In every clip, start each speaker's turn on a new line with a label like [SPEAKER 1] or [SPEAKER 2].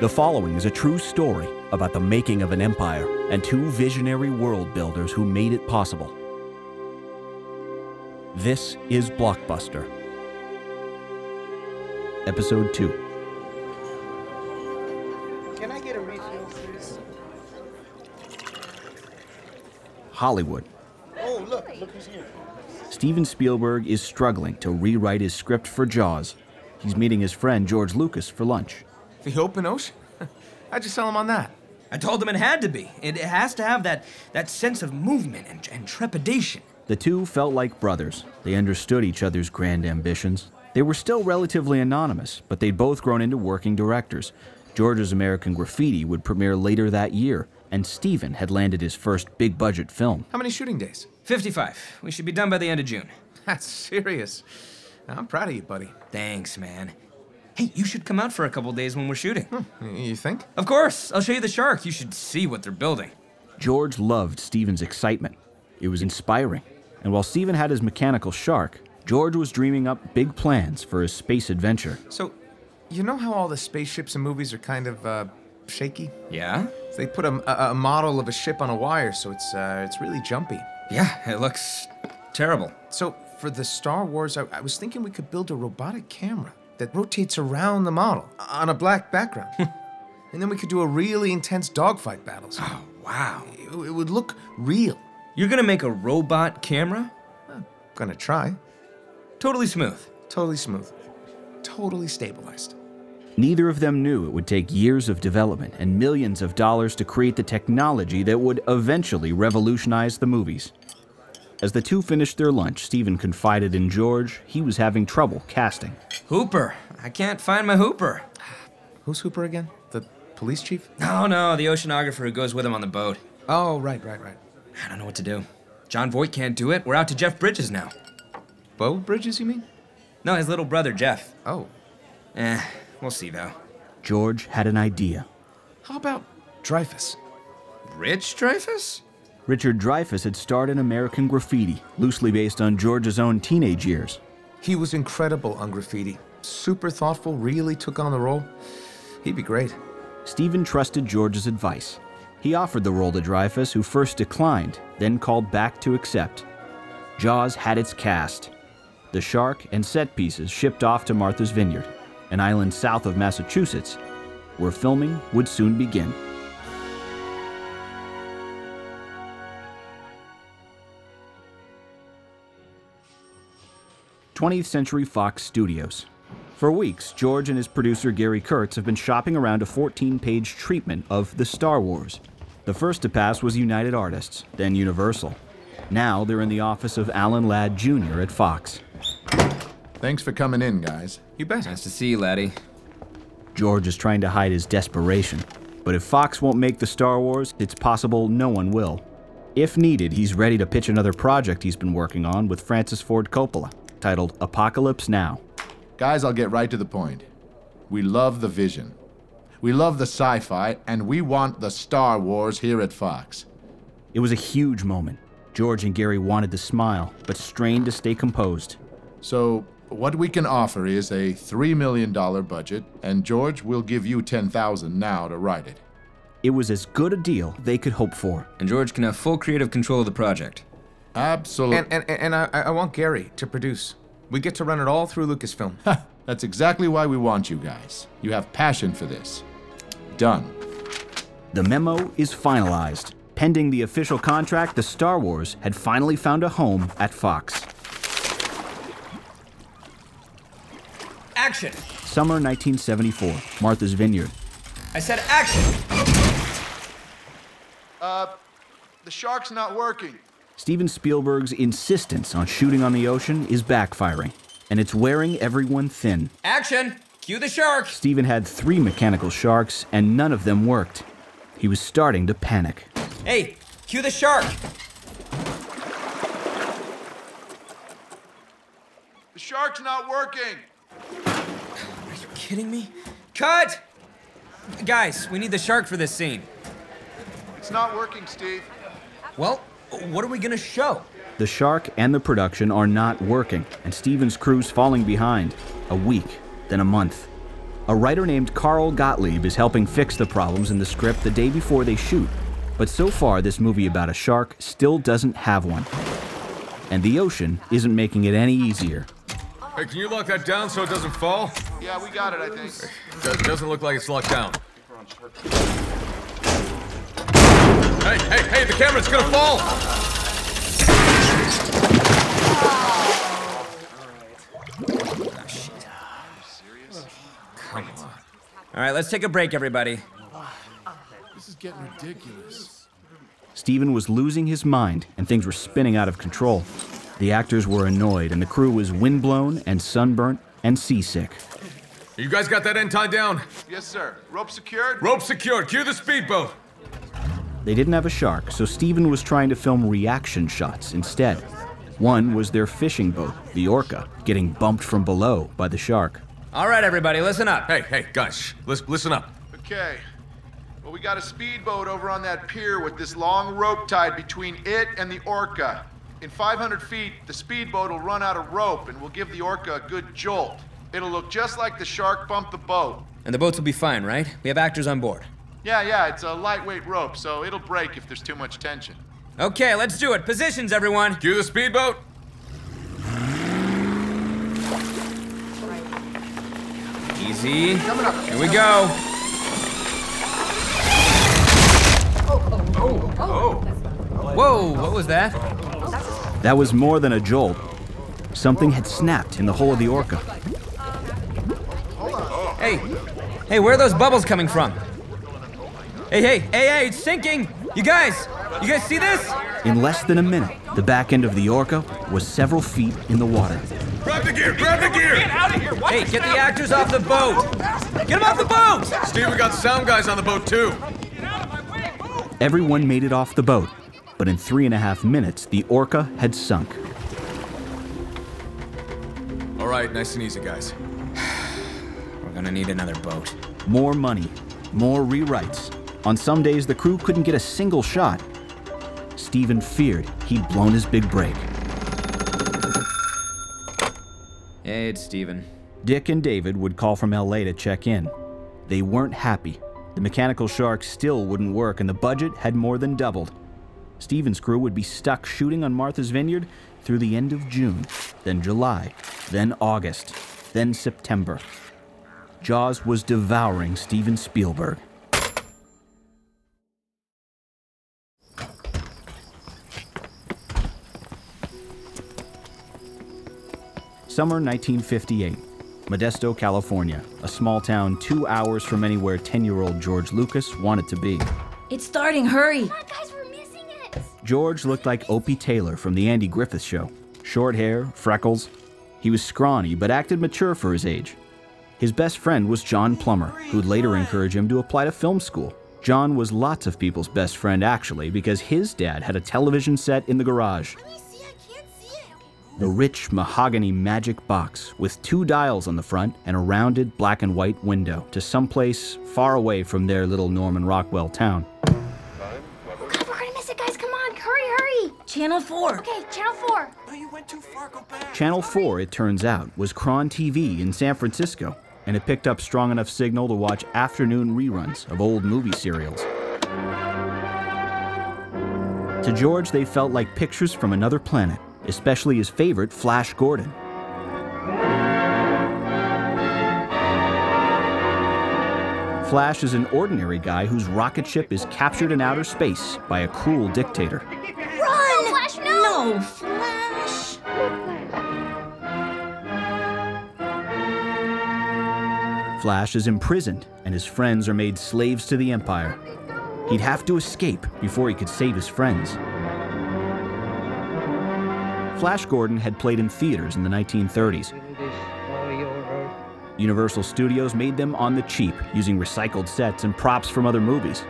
[SPEAKER 1] The following is a true story about the making of an empire and two visionary world builders who made it possible. This is Blockbuster. Episode 2.
[SPEAKER 2] Can I get a refill, please?
[SPEAKER 1] Hollywood.
[SPEAKER 2] Oh, look, look who's here.
[SPEAKER 1] Steven Spielberg is struggling to rewrite his script for Jaws. He's meeting his friend George Lucas for lunch.
[SPEAKER 3] The open ocean? How'd you sell him on that?
[SPEAKER 4] I told him it had to be. It, it has to have that, that sense of movement and, and trepidation.
[SPEAKER 1] The two felt like brothers. They understood each other's grand ambitions. They were still relatively anonymous, but they'd both grown into working directors. George's American Graffiti would premiere later that year, and Steven had landed his first big budget film.
[SPEAKER 3] How many shooting days?
[SPEAKER 4] 55. We should be done by the end of June.
[SPEAKER 3] That's serious. I'm proud of you, buddy.
[SPEAKER 4] Thanks, man. Hey, you should come out for a couple days when we're shooting.
[SPEAKER 3] Y- You think?
[SPEAKER 4] Of course, I'll show you the shark. You should see what they're building.
[SPEAKER 1] George loved Steven's excitement. It was inspiring. And while Steven had his mechanical shark, George was dreaming up big plans for his space adventure.
[SPEAKER 3] So, you know how all the spaceships and movies are kind of uh, shaky?
[SPEAKER 4] Yeah?
[SPEAKER 3] They put a, a, a model of a ship on a wire, so it's uh, it's really jumpy.
[SPEAKER 4] Yeah, it looks terrible.
[SPEAKER 3] So, for the Star Wars, I, I was thinking we could build a robotic camera that rotates around the model on a black background. and then we could do a really intense dogfight battles.
[SPEAKER 4] Oh, wow.
[SPEAKER 3] It, it would look real.
[SPEAKER 4] You're gonna make a robot camera?
[SPEAKER 3] I'm Gonna try.
[SPEAKER 4] Totally smooth.
[SPEAKER 3] Totally smooth. Totally stabilized.
[SPEAKER 1] Neither of them knew it would take years of development and millions of dollars to create the technology that would eventually revolutionize the movies. As the two finished their lunch, Steven confided in George he was having trouble casting.
[SPEAKER 4] Hooper. I can't find my Hooper.
[SPEAKER 3] Who's Hooper again? The police chief?
[SPEAKER 4] No, no, the oceanographer who goes with him on the boat.
[SPEAKER 3] Oh, right, right, right.
[SPEAKER 4] I don't know what to do. Jon Voight can't do it. We're out to Jeff Bridges now.
[SPEAKER 3] Beau Bridges, you mean?
[SPEAKER 4] No, his little brother, Jeff.
[SPEAKER 3] Oh.
[SPEAKER 4] Eh, we'll see though.
[SPEAKER 1] George had an idea.
[SPEAKER 3] How about Dreyfuss?
[SPEAKER 4] Rich Dreyfuss?
[SPEAKER 1] Richard Dreyfuss had starred in American Graffiti, loosely based on George's own teenage years.
[SPEAKER 3] He was incredible on graffiti. Super thoughtful, really took on the role. He'd be great.
[SPEAKER 1] Steven trusted George's advice. He offered the role to Dreyfuss, who first declined, then called back to accept. Jaws had its cast. The shark and set pieces shipped off to Martha's Vineyard, an island south of Massachusetts, where filming would soon begin. Twentieth Century Fox Studios. For weeks, George and his producer Gary Kurtz have been shopping around a 14 page treatment of the Star Wars. The first to pass was United Artists, then Universal. Now they're in the office of Alan Ladd Jr. at Fox.
[SPEAKER 5] Thanks for coming in, guys.
[SPEAKER 3] You bet.
[SPEAKER 4] Nice to see you, laddie.
[SPEAKER 1] George is trying to hide his desperation. But if Fox won't make the Star Wars, it's possible no one will. If needed, he's ready to pitch another project he's been working on with Francis Ford Coppola, titled Apocalypse Now.
[SPEAKER 5] Guys, I'll get right to the point. We love the vision. We love the sci fi, and we want the Star Wars here at Fox.
[SPEAKER 1] It was a huge moment. George and Gary wanted to smile, but strained to stay composed.
[SPEAKER 5] So, what we can offer is a $3 million budget, and George will give you 10000 now to write it.
[SPEAKER 1] It was as good a deal they could hope for.
[SPEAKER 4] And George can have full creative control of the project.
[SPEAKER 5] Absolutely.
[SPEAKER 3] And, and, and I, I want Gary to produce. We get to run it all through Lucasfilm.
[SPEAKER 5] That's exactly why we want you guys. You have passion for this. Done.
[SPEAKER 1] The memo is finalized. Pending the official contract, the Star Wars had finally found a home at Fox.
[SPEAKER 4] Action!
[SPEAKER 1] Summer 1974, Martha's Vineyard.
[SPEAKER 4] I said action!
[SPEAKER 5] Uh, the shark's not working.
[SPEAKER 1] Steven Spielberg's insistence on shooting on the ocean is backfiring, and it's wearing everyone thin.
[SPEAKER 4] Action! Cue the shark!
[SPEAKER 1] Steven had three mechanical sharks, and none of them worked. He was starting to panic.
[SPEAKER 4] Hey, cue the shark!
[SPEAKER 5] The shark's not working.
[SPEAKER 4] Are you kidding me? Cut! Guys, we need the shark for this scene.
[SPEAKER 5] It's not working, Steve.
[SPEAKER 4] Well, what are we gonna show?
[SPEAKER 1] The shark and the production are not working, and Steven's crew's falling behind. A week, then a month. A writer named Carl Gottlieb is helping fix the problems in the script the day before they shoot. But so far, this movie about a shark still doesn't have one. And the ocean isn't making it any easier.
[SPEAKER 6] Hey, can you lock that down so it doesn't fall?
[SPEAKER 5] Yeah, we got it, I think.
[SPEAKER 6] It doesn't look like it's locked down. Hey, hey, hey, the camera's gonna fall!
[SPEAKER 4] All right, let's take a break, everybody.
[SPEAKER 5] This is getting ridiculous.
[SPEAKER 1] Steven was losing his mind and things were spinning out of control. The actors were annoyed and the crew was windblown and sunburnt and seasick.
[SPEAKER 6] You guys got that end tied down?
[SPEAKER 5] Yes, sir. Rope secured?
[SPEAKER 6] Rope secured. Cue the speedboat.
[SPEAKER 1] They didn't have a shark, so Steven was trying to film reaction shots instead. One was their fishing boat, the Orca, getting bumped from below by the shark.
[SPEAKER 4] All right, everybody, listen up.
[SPEAKER 6] Hey, hey, guys, shh, listen, listen up.
[SPEAKER 5] Okay. Well, we got a speedboat over on that pier with this long rope tied between it and the orca. In 500 feet, the speedboat will run out of rope and we'll give the orca a good jolt. It'll look just like the shark bumped the boat.
[SPEAKER 4] And the boats will be fine, right? We have actors on board.
[SPEAKER 5] Yeah, yeah, it's a lightweight rope, so it'll break if there's too much tension.
[SPEAKER 4] Okay, let's do it. Positions, everyone.
[SPEAKER 6] Cue the speedboat.
[SPEAKER 4] Easy. Here we go. Oh, oh, oh. Whoa, what was that?
[SPEAKER 1] That was more than a jolt. Something had snapped in the hull of the Orca.
[SPEAKER 4] Hey, hey, where are those bubbles coming from? Hey, hey, hey, hey, it's sinking! You guys, you guys see this?
[SPEAKER 1] In less than a minute, the back end of the Orca was several feet in the water.
[SPEAKER 6] Grab the gear, grab the gear! Get out of here!
[SPEAKER 4] Watch hey, get the actors off the boat! Get them off the boat!
[SPEAKER 6] Steve, we got sound guys on the boat too.
[SPEAKER 1] Everyone made it off the boat, but in three and a half minutes, the Orca had sunk.
[SPEAKER 6] All right, nice and easy, guys.
[SPEAKER 4] We're gonna need another boat.
[SPEAKER 1] More money, more rewrites. On some days, the crew couldn't get a single shot. Steven feared he'd blown his big break.
[SPEAKER 4] Hey, it's Steven.
[SPEAKER 1] Dick and David would call from LA to check in. They weren't happy. The mechanical shark still wouldn't work, and the budget had more than doubled. Steven's crew would be stuck shooting on Martha's Vineyard through the end of June, then July, then August, then September. Jaws was devouring Steven Spielberg. Summer 1958. Modesto, California, a small town two hours from anywhere 10 year old George Lucas wanted to be.
[SPEAKER 7] It's starting, hurry!
[SPEAKER 8] Come on, guys, we're missing it.
[SPEAKER 1] George looked like Opie Taylor from The Andy Griffith Show. Short hair, freckles. He was scrawny, but acted mature for his age. His best friend was John Plummer, who'd later encourage him to apply to film school. John was lots of people's best friend, actually, because his dad had a television set in the garage. The rich mahogany magic box with two dials on the front and a rounded black and white window to someplace far away from their little Norman Rockwell town.
[SPEAKER 8] Oh, God, we're gonna miss it, guys. Come on, hurry, hurry.
[SPEAKER 7] Channel 4.
[SPEAKER 8] Okay, channel four. No, you went too far. Go back.
[SPEAKER 1] Channel 4, it turns out, was KRON TV in San Francisco, and it picked up strong enough signal to watch afternoon reruns of old movie serials. To George, they felt like pictures from another planet, especially his favorite, Flash Gordon. Flash is an ordinary guy whose rocket ship is captured in outer space by a cruel dictator.
[SPEAKER 8] Run! Flash, no!
[SPEAKER 7] No, Flash!
[SPEAKER 1] Flash is imprisoned, and his friends are made slaves to the Empire. He'd have to escape before he could save his friends. Flash Gordon had played in theaters in the 1930s. Universal Studios made them on the cheap, using recycled sets and props from other movies.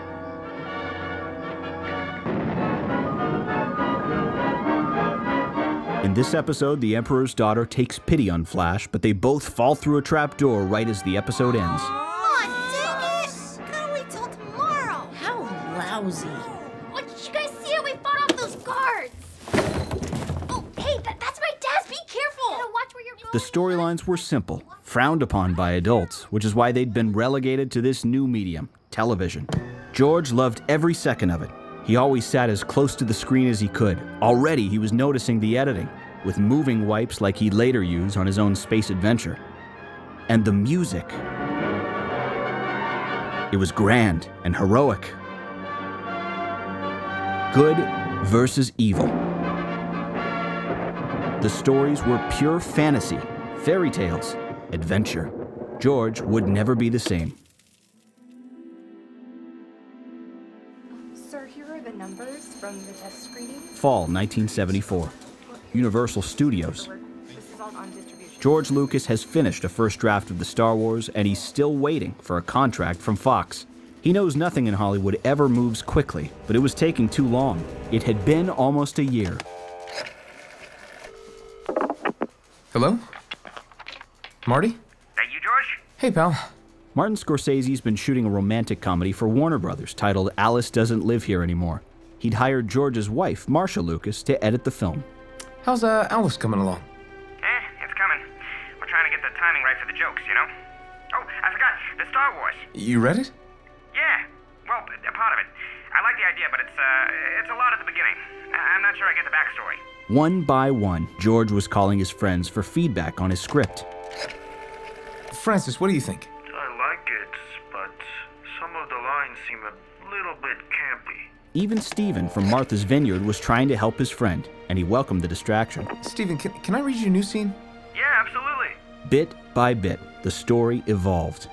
[SPEAKER 1] In this episode, the Emperor's daughter takes pity on Flash, but they both fall through a trapdoor right as the episode ends. The storylines were simple frowned upon by adults, which is why they'd been relegated to this new medium, television. George loved every second of it. He always sat as close to the screen as he could. Already, he was noticing the editing, with moving wipes like he'd later use on his own space adventure. And the music. It was grand and heroic. Good versus evil. The stories were pure fantasy, fairy tales, adventure. George would never be the same.
[SPEAKER 8] Sir, here are the numbers from the test screening.
[SPEAKER 1] Fall 1974. Universal Studios.
[SPEAKER 8] This is all on distribution.
[SPEAKER 1] George Lucas has finished a first draft of the Star Wars, and he's still waiting for a contract from Fox. He knows nothing in Hollywood ever moves quickly, but it was taking too long. It had been almost a year.
[SPEAKER 3] Hello? Marty?
[SPEAKER 9] That you, George?
[SPEAKER 3] Hey, pal.
[SPEAKER 1] Martin Scorsese's been shooting a romantic comedy for Warner Brothers titled Alice Doesn't Live Here Anymore. He'd hired George's wife, Marsha Lucas, to edit the film.
[SPEAKER 3] How's uh, Alice coming along?
[SPEAKER 9] Eh, it's coming. We're trying to get the timing right for the jokes, you know? Oh, I forgot. The Star Wars.
[SPEAKER 3] You read it?
[SPEAKER 9] Yeah. Well, a part of it. I like the idea, but it's, uh, it's a lot at the beginning. I- I'm not sure I get the backstory.
[SPEAKER 1] One by one, George was calling his friends for feedback on his script.
[SPEAKER 3] Francis, what do you think?
[SPEAKER 10] I like it, but some of the lines seem a little bit campy.
[SPEAKER 1] Even Steven from Martha's Vineyard was trying to help his friend, and he welcomed the distraction.
[SPEAKER 3] Steven, can, can I read you a new scene?
[SPEAKER 9] Yeah, absolutely.
[SPEAKER 1] Bit by bit, the story evolved.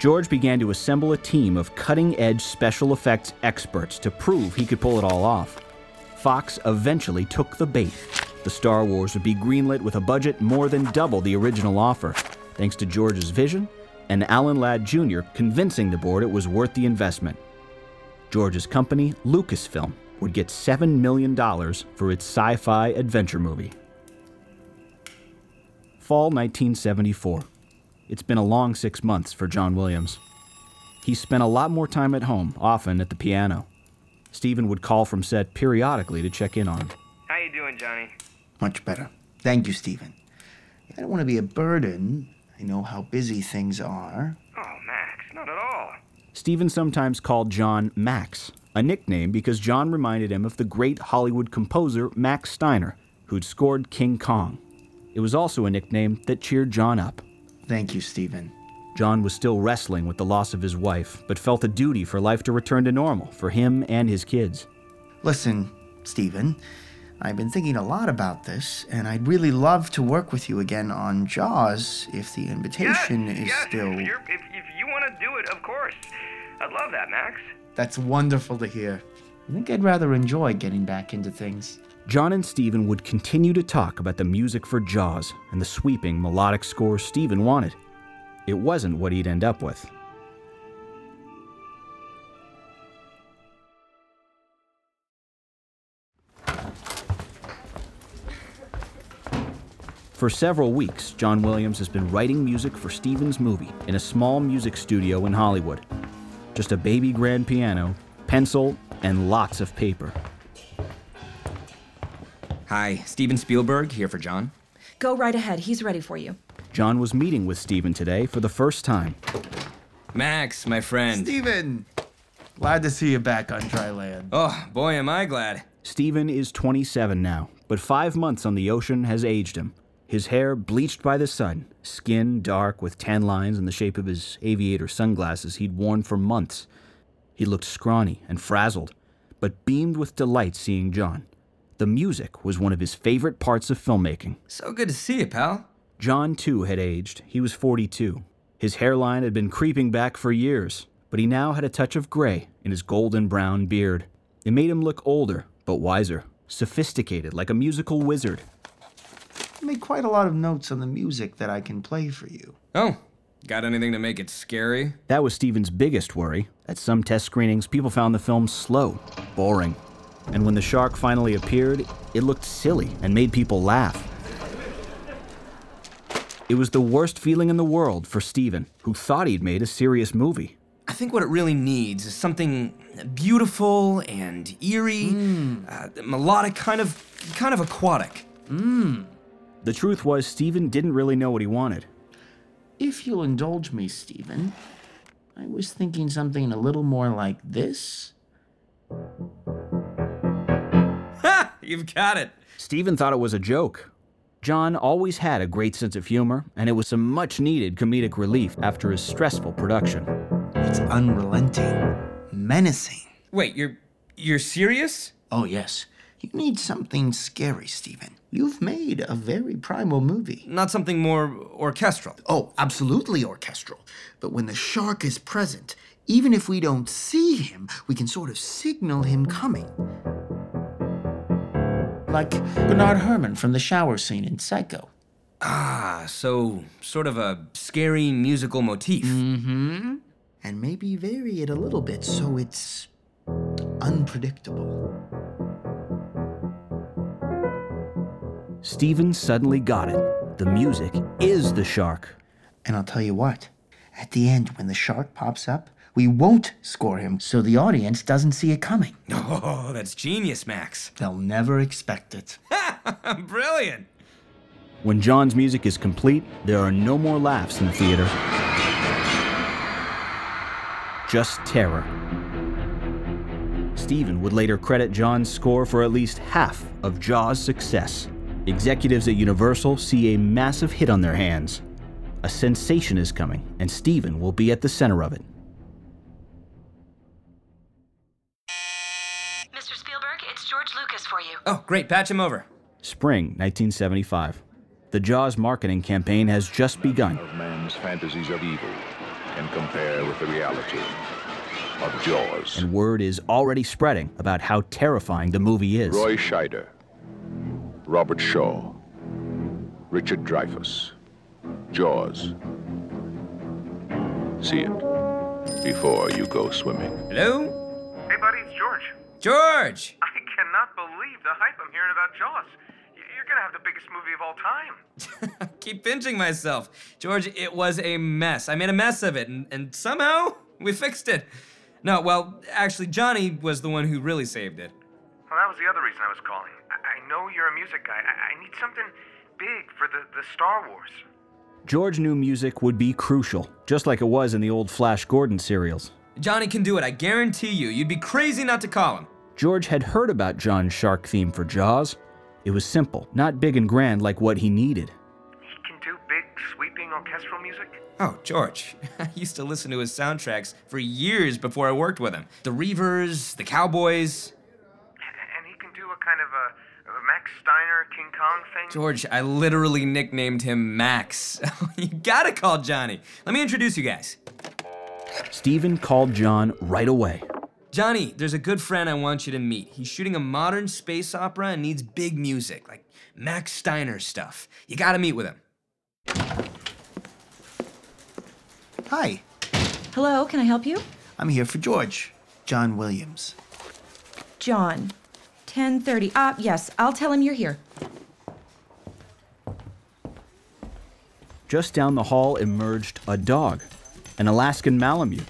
[SPEAKER 1] George began to assemble a team of cutting edge special effects experts to prove he could pull it all off. Fox eventually took the bait. The Star Wars would be greenlit with a budget more than double the original offer, thanks to George's vision and Alan Ladd Jr. convincing the board it was worth the investment. George's company, Lucasfilm, would get $7 million for its sci fi adventure movie. Fall 1974. It's been a long six months for John Williams. He spent a lot more time at home, often at the piano. Steven would call from set periodically to check in on him.
[SPEAKER 9] How you doing, Johnny?
[SPEAKER 2] Much better. Thank you, Steven. I don't want to be a burden. I know how busy things are.
[SPEAKER 9] Oh, Max, not at all.
[SPEAKER 1] Steven sometimes called John Max, a nickname because John reminded him of the great Hollywood composer Max Steiner, who'd scored King Kong. It was also a nickname that cheered John up.
[SPEAKER 2] Thank you, Steven.
[SPEAKER 1] John was still wrestling with the loss of his wife, but felt a duty for life to return to normal for him and his kids.
[SPEAKER 2] Listen, Steven, I've been thinking a lot about this, and I'd really love to work with you again on Jaws if the invitation
[SPEAKER 9] yes,
[SPEAKER 2] is
[SPEAKER 9] yes,
[SPEAKER 2] still.
[SPEAKER 9] If, you're, if, if you want to do it, of course. I'd love that, Max.
[SPEAKER 2] That's wonderful to hear. I think I'd rather enjoy getting back into things.
[SPEAKER 1] John and Steven would continue to talk about the music for Jaws and the sweeping melodic score Steven wanted. It wasn't what he'd end up with. For several weeks, John Williams has been writing music for Steven's movie in a small music studio in Hollywood. Just a baby grand piano, pencil, and lots of paper.
[SPEAKER 4] Hi, Steven Spielberg here for John.
[SPEAKER 7] Go right ahead. He's ready for you.
[SPEAKER 1] John was meeting with Steven today for the first time.
[SPEAKER 4] Max, my friend.
[SPEAKER 2] Steven! Glad to see you back on dry land.
[SPEAKER 4] Oh, boy, am I glad.
[SPEAKER 1] Steven is 27 now, but five months on the ocean has aged him. His hair bleached by the sun, skin dark with tan lines in the shape of his aviator sunglasses he'd worn for months. He looked scrawny and frazzled, but beamed with delight seeing John. The music was one of his favorite parts of filmmaking.
[SPEAKER 4] So good to see you, pal.
[SPEAKER 1] John, too, had aged. He was 42. His hairline had been creeping back for years, but he now had a touch of gray in his golden brown beard. It made him look older, but wiser, sophisticated, like a musical wizard.
[SPEAKER 2] I made quite a lot of notes on the music that I can play for you.
[SPEAKER 4] Oh, got anything to make it scary?
[SPEAKER 1] That was Steven's biggest worry. At some test screenings, people found the film slow, boring. And when the shark finally appeared, it looked silly and made people laugh. It was the worst feeling in the world for Steven, who thought he'd made a serious movie.
[SPEAKER 4] I think what it really needs is something beautiful and eerie, uh, melodic, kind of, kind of aquatic.
[SPEAKER 1] The truth was, Steven didn't really know what he wanted.
[SPEAKER 2] If you'll indulge me, Steven, I was thinking something a little more like this.
[SPEAKER 4] Ha! You've got it.
[SPEAKER 1] Steven thought it was a joke. John always had a great sense of humor, and it was some much needed comedic relief after his stressful production.
[SPEAKER 2] It's unrelenting, menacing.
[SPEAKER 4] Wait, you're you're serious?
[SPEAKER 2] Oh, yes. You need something scary, Steven. You've made a very primal movie.
[SPEAKER 4] Not something more orchestral.
[SPEAKER 2] Oh, absolutely orchestral. But when the shark is present, even if we don't see him, we can sort of signal him coming. Like Bernard Herrmann from the shower scene in Psycho.
[SPEAKER 4] Ah, so sort of a scary musical motif.
[SPEAKER 2] Mm-hmm. And maybe vary it a little bit so it's unpredictable.
[SPEAKER 1] Steven suddenly got it. The music is the shark.
[SPEAKER 2] And I'll tell you what, at the end, when the shark pops up, we won't score him so the audience doesn't see it coming.
[SPEAKER 4] Oh, that's genius, Max.
[SPEAKER 2] They'll never expect it.
[SPEAKER 4] Brilliant.
[SPEAKER 1] When John's music is complete, there are no more laughs in the theater. Just terror. Steven would later credit John's score for at least half of Jaws' success. Executives at Universal see a massive hit on their hands. A sensation is coming, and Steven will be at the center of it.
[SPEAKER 4] Oh, great. Patch him over.
[SPEAKER 1] Spring 1975. The Jaws marketing campaign has just begun.
[SPEAKER 11] Of man's fantasies of evil can compare with the reality of Jaws.
[SPEAKER 1] and word is already spreading about how terrifying the movie is.
[SPEAKER 11] Roy Scheider, Robert Shaw, Richard Dreyfuss, Jaws. See it before you go swimming.
[SPEAKER 4] Hello?
[SPEAKER 10] Hey, buddy, it's George.
[SPEAKER 4] George!
[SPEAKER 10] I cannot believe the hype I'm hearing about Jaws. Y- You're gonna have the biggest movie of all time.
[SPEAKER 4] Keep pinching myself. George, it was a mess. I made a mess of it, and, and somehow we fixed it. No, well, actually, Johnny was the one who really saved it.
[SPEAKER 10] Well, that was the other reason I was calling. I, I know you're a music guy. I, I need something big for the, the Star Wars.
[SPEAKER 1] George knew music would be crucial, just like it was in the old Flash Gordon serials.
[SPEAKER 4] Johnny can do it, I guarantee you. You'd be crazy not to call him.
[SPEAKER 1] George had heard about John's shark theme for Jaws. It was simple, not big and grand like what he needed.
[SPEAKER 10] He can do big, sweeping orchestral music.
[SPEAKER 4] Oh, George. I used to listen to his soundtracks for years before I worked with him. The Reivers, the Cowboys.
[SPEAKER 10] And he can do a kind of a, a Max Steiner King Kong thing.
[SPEAKER 4] George, I literally nicknamed him Max. you gotta call Johnny. Let me introduce you guys.
[SPEAKER 1] Steven called John right away.
[SPEAKER 4] Johnny, there's a good friend I want you to meet. He's shooting a modern space opera and needs big music, like Max Steiner stuff. You gotta meet with him.
[SPEAKER 2] Hi,
[SPEAKER 7] Hello, can I help you?
[SPEAKER 2] I'm here for George, John Williams.
[SPEAKER 7] John. 10:30. Ah, yes, I'll tell him you're here.
[SPEAKER 1] Just down the hall emerged a dog, an Alaskan Malamute.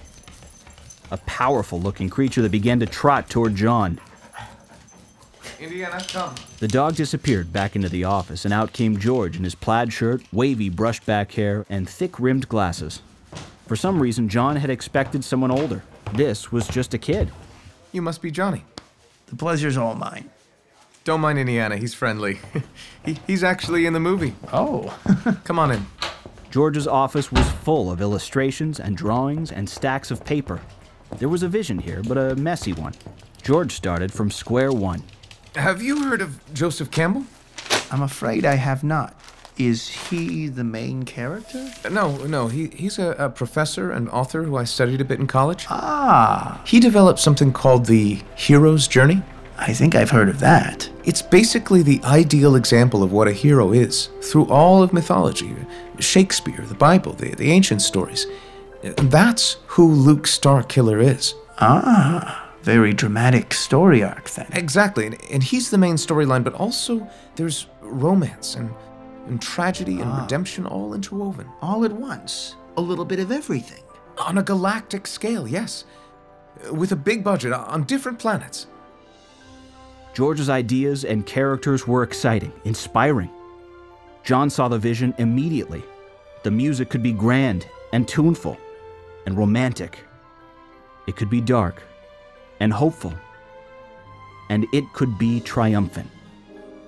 [SPEAKER 1] A powerful looking creature that began to trot toward John.
[SPEAKER 3] Indiana, come.
[SPEAKER 1] The dog disappeared back into the office, and out came George in his plaid shirt, wavy brushed back hair, and thick rimmed glasses. For some reason, John had expected someone older. This was just a kid.
[SPEAKER 3] You must be Johnny.
[SPEAKER 2] The pleasure's all mine.
[SPEAKER 3] Don't mind Indiana, he's friendly. he, he's actually in the movie.
[SPEAKER 2] Oh,
[SPEAKER 3] Come on in.
[SPEAKER 1] George's office was full of illustrations and drawings and stacks of paper. There was a vision here, but a messy one. George started from square one.
[SPEAKER 3] Have you heard of Joseph Campbell?
[SPEAKER 2] I'm afraid I have not. Is he the main character?
[SPEAKER 3] No, no, he, he's a, a professor and author who I studied a bit in college.
[SPEAKER 2] Ah,
[SPEAKER 3] He developed something called the hero's journey.
[SPEAKER 2] I think I've heard of that.
[SPEAKER 3] It's basically the ideal example of what a hero is through all of mythology Shakespeare, the Bible, the, the ancient stories. And that's who Luke Starkiller is.
[SPEAKER 2] Ah, very dramatic story arc then.
[SPEAKER 3] Exactly, and, and he's the main storyline, but also there's romance and, and tragedy and redemption all interwoven.
[SPEAKER 2] All at once. A little bit of everything.
[SPEAKER 3] On a galactic scale, yes. With a big budget on different planets.
[SPEAKER 1] George's ideas and characters were exciting, inspiring. John saw the vision immediately. The music could be grand and tuneful and romantic. It could be dark and hopeful. And it could be triumphant.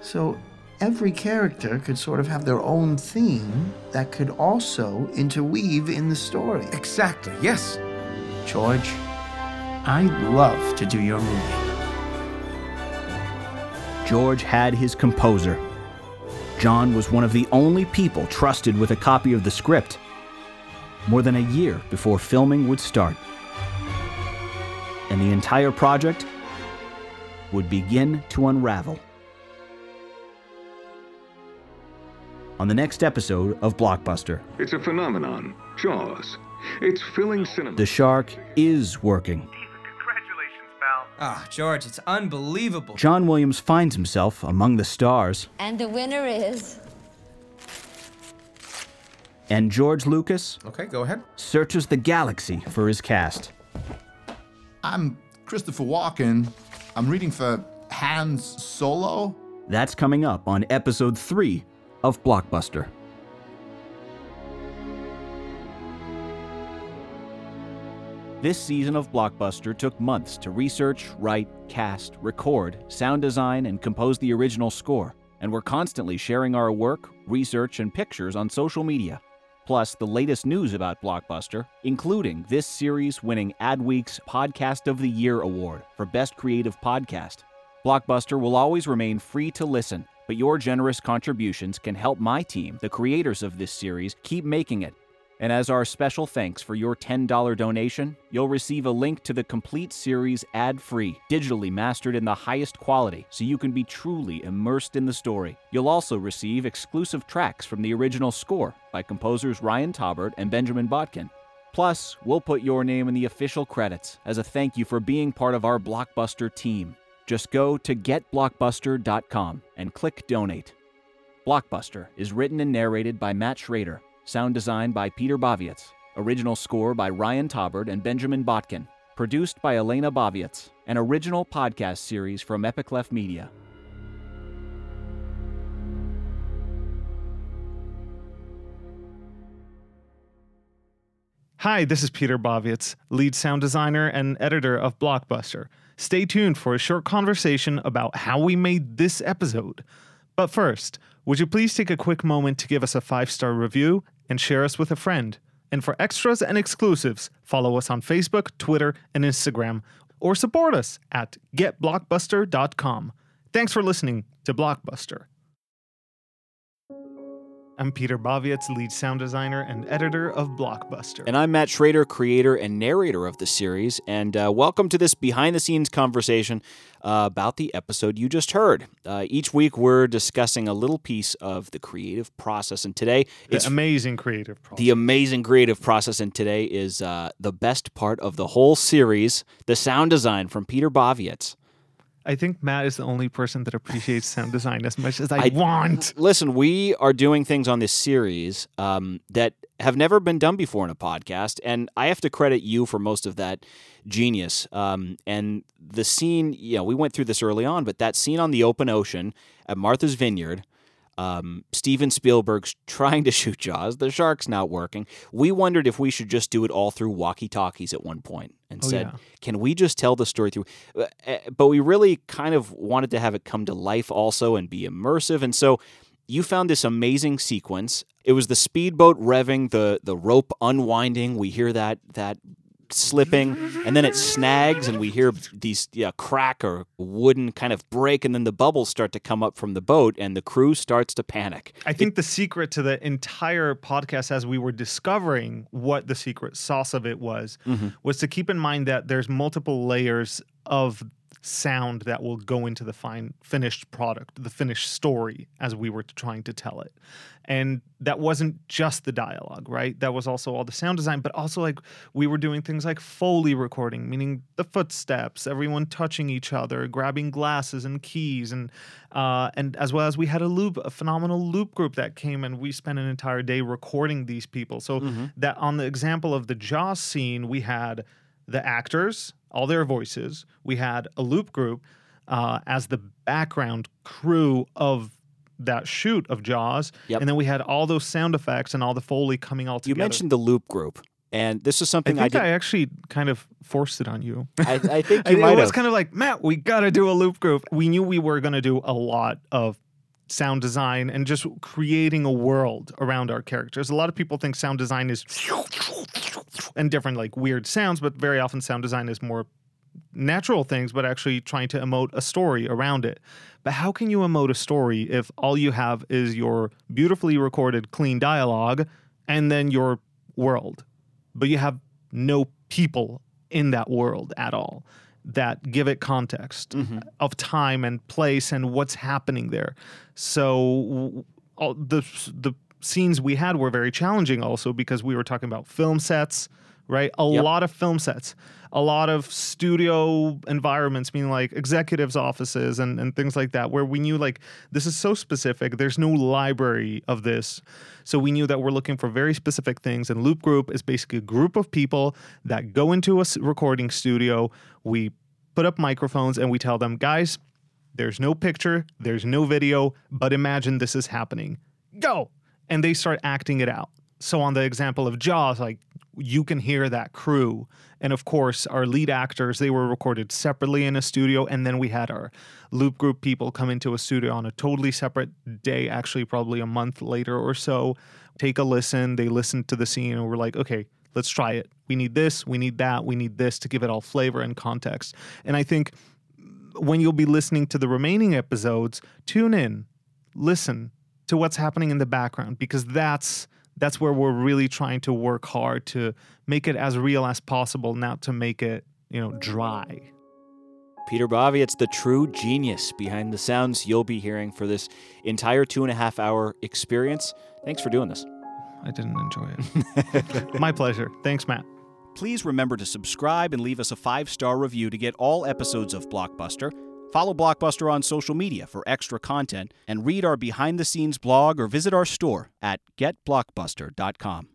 [SPEAKER 2] So every character could sort of have their own theme that could also interweave in the story.
[SPEAKER 3] Exactly, yes.
[SPEAKER 2] George, I'd love to do your movie.
[SPEAKER 1] George had his composer. John was one of the only people trusted with a copy of the script. More than a year before filming would start. And the entire project would begin to unravel. On the next episode of Blockbuster,
[SPEAKER 11] It's a phenomenon. Jaws. It's filling cinema.
[SPEAKER 1] the shark is working.
[SPEAKER 10] Congratulations, pal.
[SPEAKER 4] Ah, George, it's unbelievable.
[SPEAKER 1] John Williams finds himself among the stars,
[SPEAKER 12] And the winner is.
[SPEAKER 1] And George Lucas
[SPEAKER 3] Okay, go ahead.
[SPEAKER 1] searches the galaxy for his cast.
[SPEAKER 13] I'm Christopher Walken. I'm reading for Han Solo.
[SPEAKER 1] That's coming up on episode 3 of Blockbuster. This season of Blockbuster took months to research, write, cast, record, sound design, and compose the original score, and we're constantly sharing our work, research, and pictures on social media. Plus, the latest news about Blockbuster, including this series winning Adweek's Podcast of the Year award for Best Creative Podcast. Blockbuster will always remain free to listen, but your generous contributions can help my team, the creators of this series, keep making it. And as our special thanks for your $10 donation, you'll receive a link to the complete series ad free, digitally mastered in the highest quality, so you can be truly immersed in the story. You'll also receive exclusive tracks from the original score by composers Ryan Taubert and Benjamin Botkin. Plus, we'll put your name in the official credits as a thank you for being part of our Blockbuster team. Just go to getblockbuster.com and click donate. Blockbuster is written and narrated by Matt Schrader, sound design by Peter Bavietz, original score by Ryan Taubert and Benjamin Botkin, produced by Elena Bavietz, an original podcast series from Epic Left Media.
[SPEAKER 14] Hi, this is Peter Bavietz, lead sound designer and editor of Blockbuster. Stay tuned for a short conversation about how we made this episode. But first, would you please take a quick moment to give us a five star review and share us with a friend? And for extras and exclusives, follow us on Facebook, Twitter, and Instagram, or support us at getblockbuster.com. Thanks for listening to Blockbuster. I'm Peter Bavietz, lead sound designer and editor of Blockbuster.
[SPEAKER 1] And I'm Matt Schrader, creator and narrator of the series. And uh, welcome to this behind the scenes conversation uh, about the episode you just heard. Uh, each week, we're discussing a little piece of the creative process. And today,
[SPEAKER 14] The
[SPEAKER 1] it's
[SPEAKER 14] amazing creative process.
[SPEAKER 1] the amazing creative process. And today is uh, the best part of the whole series the sound design from Peter Bavietz.
[SPEAKER 14] I think Matt is the only person that appreciates sound design as much as I, want.
[SPEAKER 1] Listen, we are doing things on this series um, that have never been done before in a podcast, and I have to credit you for most of that genius. Um, and the scene, you know, we went through this early on, but that scene on the open ocean at Martha's Vineyard. Um, Steven Spielberg's trying to shoot Jaws. The shark's not working. We wondered if we should just do it all through walkie talkies at one point and
[SPEAKER 14] Oh,
[SPEAKER 1] said,
[SPEAKER 14] yeah.
[SPEAKER 1] can we just tell the story through? Uh, uh, But we really kind of wanted to have it come to life also and be immersive. And so you found this amazing sequence. It was the speedboat revving, the the rope unwinding. We hear that that slipping, and then it snags, and we hear these yeah crack or wooden kind of break, and then the bubbles start to come up from the boat, and the crew starts to panic.
[SPEAKER 14] I think the secret to the entire podcast, as we were discovering what the secret sauce of it was,
[SPEAKER 1] Mhm.
[SPEAKER 14] was to keep in mind that there's multiple layers of sound that will go into the fine finished product, the finished story, as we were trying to tell it. And that wasn't just the dialogue, right? That was also all the sound design, but also like we were doing things like Foley recording, meaning the footsteps, everyone touching each other, grabbing glasses and keys, and uh, and as well as we had a loop, a phenomenal loop group that came and we spent an entire day recording these people. So that on the example of the Jaws scene, we had the actors, all their voices. We had a loop group uh, as the background crew of that shoot of Jaws,
[SPEAKER 12] Yep.
[SPEAKER 14] and then we had all those sound effects and all the foley coming all together.
[SPEAKER 12] You mentioned the loop group, and this is something I
[SPEAKER 14] think
[SPEAKER 12] I
[SPEAKER 14] I, actually kind of forced it on you.
[SPEAKER 12] I, I think
[SPEAKER 14] it
[SPEAKER 12] you might
[SPEAKER 14] was
[SPEAKER 12] have.
[SPEAKER 14] kind of like Matt, we got to do a loop group. We knew we were going to do a lot of sound design and just creating a world around our characters. A lot of people think sound design is and different like weird sounds, but very often sound design is more natural things, but actually trying to emote a story around it. But how can you emote a story if all you have is your beautifully recorded, clean dialogue and then your world? But you have no people in that world at all that give it context mm-hmm. of time and place and what's happening there. So all the the scenes we had were very challenging also because we were talking about film sets, right? A
[SPEAKER 12] Yep.
[SPEAKER 14] lot of film sets, a lot of studio environments, meaning like executives' offices and, and things like that, where we knew like this is so specific. There's no library of this. So we knew that we're looking for very specific things. And Loop Group is basically a group of people that go into a recording studio. We put up microphones and we tell them, guys, there's no picture, there's no video, but imagine this is happening. Go! And they start acting it out. So, on the example of Jaws, like you can hear that crew. And of course, our lead actors, they were recorded separately in a studio. And then we had our loop group people come into a studio on a totally separate day, actually, probably a month later or so. Take a listen. They listened to the scene and we're like, okay, let's try it. We need this, we need that, we need this to give it all flavor and context. And I think when you'll be listening to the remaining episodes, tune in, listen to what's happening in the background because that's that's where we're really trying to work hard to make it as real as possible, not to make it, you know, dry.
[SPEAKER 12] Peter Bavietz is the true genius behind the sounds you'll be hearing for this entire two and a half hour experience. Thanks for doing this.
[SPEAKER 14] I didn't enjoy it. My pleasure. Thanks, Matt.
[SPEAKER 1] Please remember to subscribe and leave us a five star review to get all episodes of Blockbuster. Follow Blockbuster on social media for extra content and read our behind the scenes blog or visit our store at getblockbuster.com.